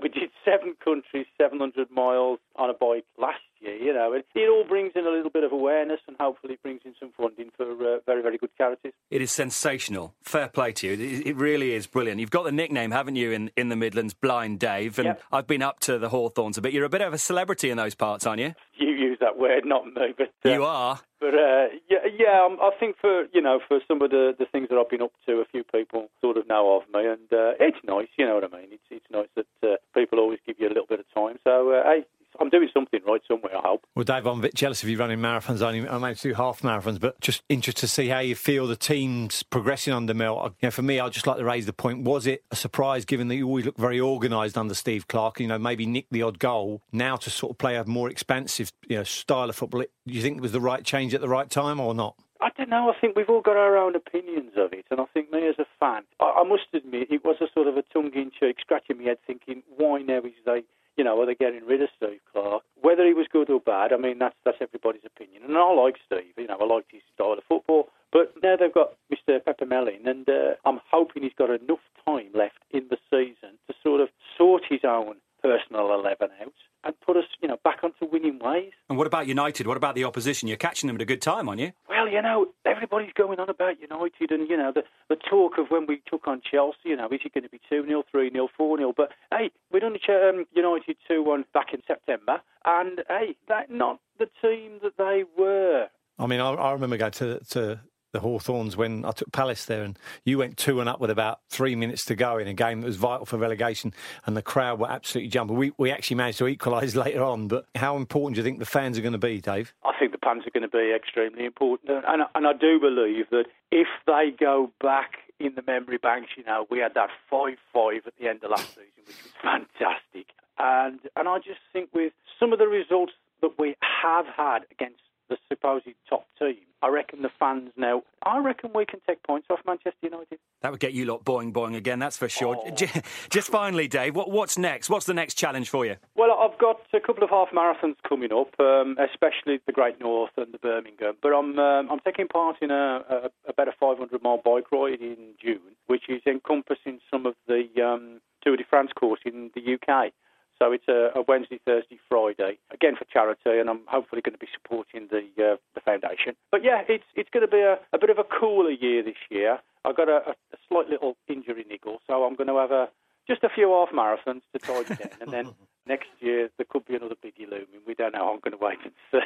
we did seven countries, 700 miles on a bike last year. You know, it, it, all brings in a little bit of awareness, and hopefully brings in some funding for uh, very, very good charities. It is sensational. Fair play to you. It, it, really is brilliant. You've got the nickname, haven't you, in, in the Midlands, Blind Dave? And yep. I've been up to the Hawthorns a bit. You're a bit of a celebrity in those parts, aren't you? You use that word, not me, but uh, you are. But uh, yeah, yeah. Um, I think for you know for some of the, the things that I've been up to, a few people sort of know of me, and uh, it's nice. You know what I mean? It's it's nice that uh, people always give you a little bit of time. So uh, hey, I'm doing something right somewhere, I hope. Well, Dave, I'm a bit jealous of you running marathons. I Only I managed to do half marathons, but just interested to see how you feel the team's progressing under Mel. You know, for me, I'd just like to raise the point: was it a surprise, given that you always look very organised under Steve Clarke? You know, maybe nick the odd goal. Now to sort of play a more expansive, you know, style of football. Do you think it was the right change at the right time or not? I don't know. I think we've all got our own opinions of it, and I think me as a fan, I, I must admit, it was a sort of a tongue-in-cheek, scratching my head, thinking, why now is they you know, are they getting rid of Steve Clarke? Whether he was good or bad, I mean, that's that's everybody's opinion. And I like Steve, you know, I liked his style of football. But now they've got Mr. Pepper Melling, and uh, I'm hoping he's got enough time left in the season to sort of sort his own personal 11 out and put us, you know, back onto winning ways. And what about United? What about the opposition? You're catching them at a good time, aren't you? Well, you know, everybody's going on about United and, you know, the, the talk of when we took on Chelsea, you know, is it going to be 2 0, 3 0, 4 0? But, hey, we done um, United 2 1 back in September, and, hey, that not the team that they were. I mean, I, I remember going to, to the Hawthorns when I took Palace there, and you went two and up with about three minutes to go in a game that was vital for relegation, and the crowd were absolutely jumping. We we actually managed to equalise later on, but how important do you think the fans are going to be, Dave? I think the fans are going to be extremely important, and and I do believe that if they go back in the memory banks, you know, we had that five five at the end of last season, which was fantastic, and and I just think with some of the results that we have had against the supposed top team, I reckon the fans now, I reckon we can take points off Manchester United. That would get you lot boing boing again, that's for sure. Oh. Just finally, Dave, what, what's next? What's the next challenge for you? Well, I've got a couple of half marathons coming up, um, especially the Great North and the Birmingham. But I'm um, I'm taking part in a, a, about a 500 mile bike ride in June, which is encompassing some of the um, Tour de France course in the UK. So it's a, a, Wednesday, Thursday, Friday, again for charity, and I'm hopefully going to be supporting the uh, the foundation. But yeah, it's it's going to be a, a bit of a cooler year this year. I've got a, a slight little injury niggle, so I'm going to have a just a few half marathons to tide tidy down, and then next year there could be another biggie looming. We don't know. I'm going to wait and see.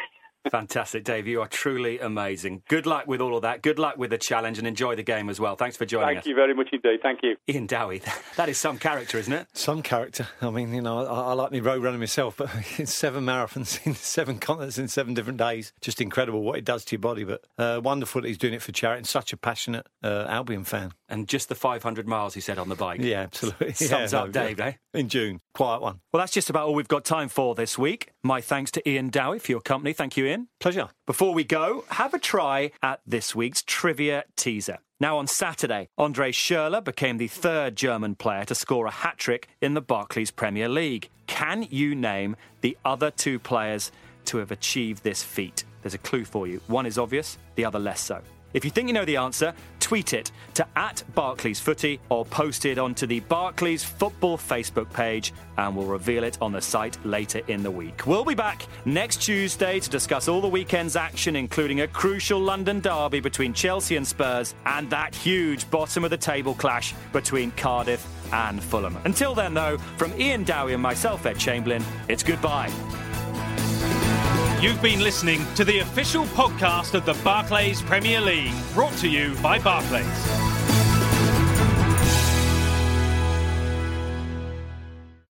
Fantastic, Dave. You are truly amazing. Good luck with all of that. Good luck with the challenge and enjoy the game as well. Thanks for joining Thank us. Thank you very much indeed. Thank you. Iain Dowie, that is some character, isn't it? Some character. I mean, you know, I, I like me road running myself, but in seven marathons in seven continents in seven different days, just incredible what it does to your body. But uh, wonderful that he's doing it for charity and such a passionate uh, Albion fan. And just the 500 miles he said on the bike. Yeah, absolutely. Sums yeah, up, no, Dave, yeah. eh? In June. Quiet one. Well, that's just about all we've got time for this week. My thanks to Iain Dowie for your company. Thank you, Ian. Pleasure. Before we go, have a try at this week's trivia teaser. Now, on Saturday, Andre Schürrle became the third German player to score a hat trick in the Barclays Premier League. Can you name the other two players to have achieved this feat? There's a clue for you. One is obvious, the other less so. If you think you know the answer, tweet it to at Barclays Footy or post it onto the Barclays Football Facebook page and we'll reveal it on the site later in the week. We'll be back next Tuesday to discuss all the weekend's action, including a crucial London derby between Chelsea and Spurs and that huge bottom of the table clash between Cardiff and Fulham. Until then, though, from Iain Dowie and myself, Ed Chamberlin, it's goodbye. You've been listening to the official podcast of the Barclays Premier League, brought to you by Barclays.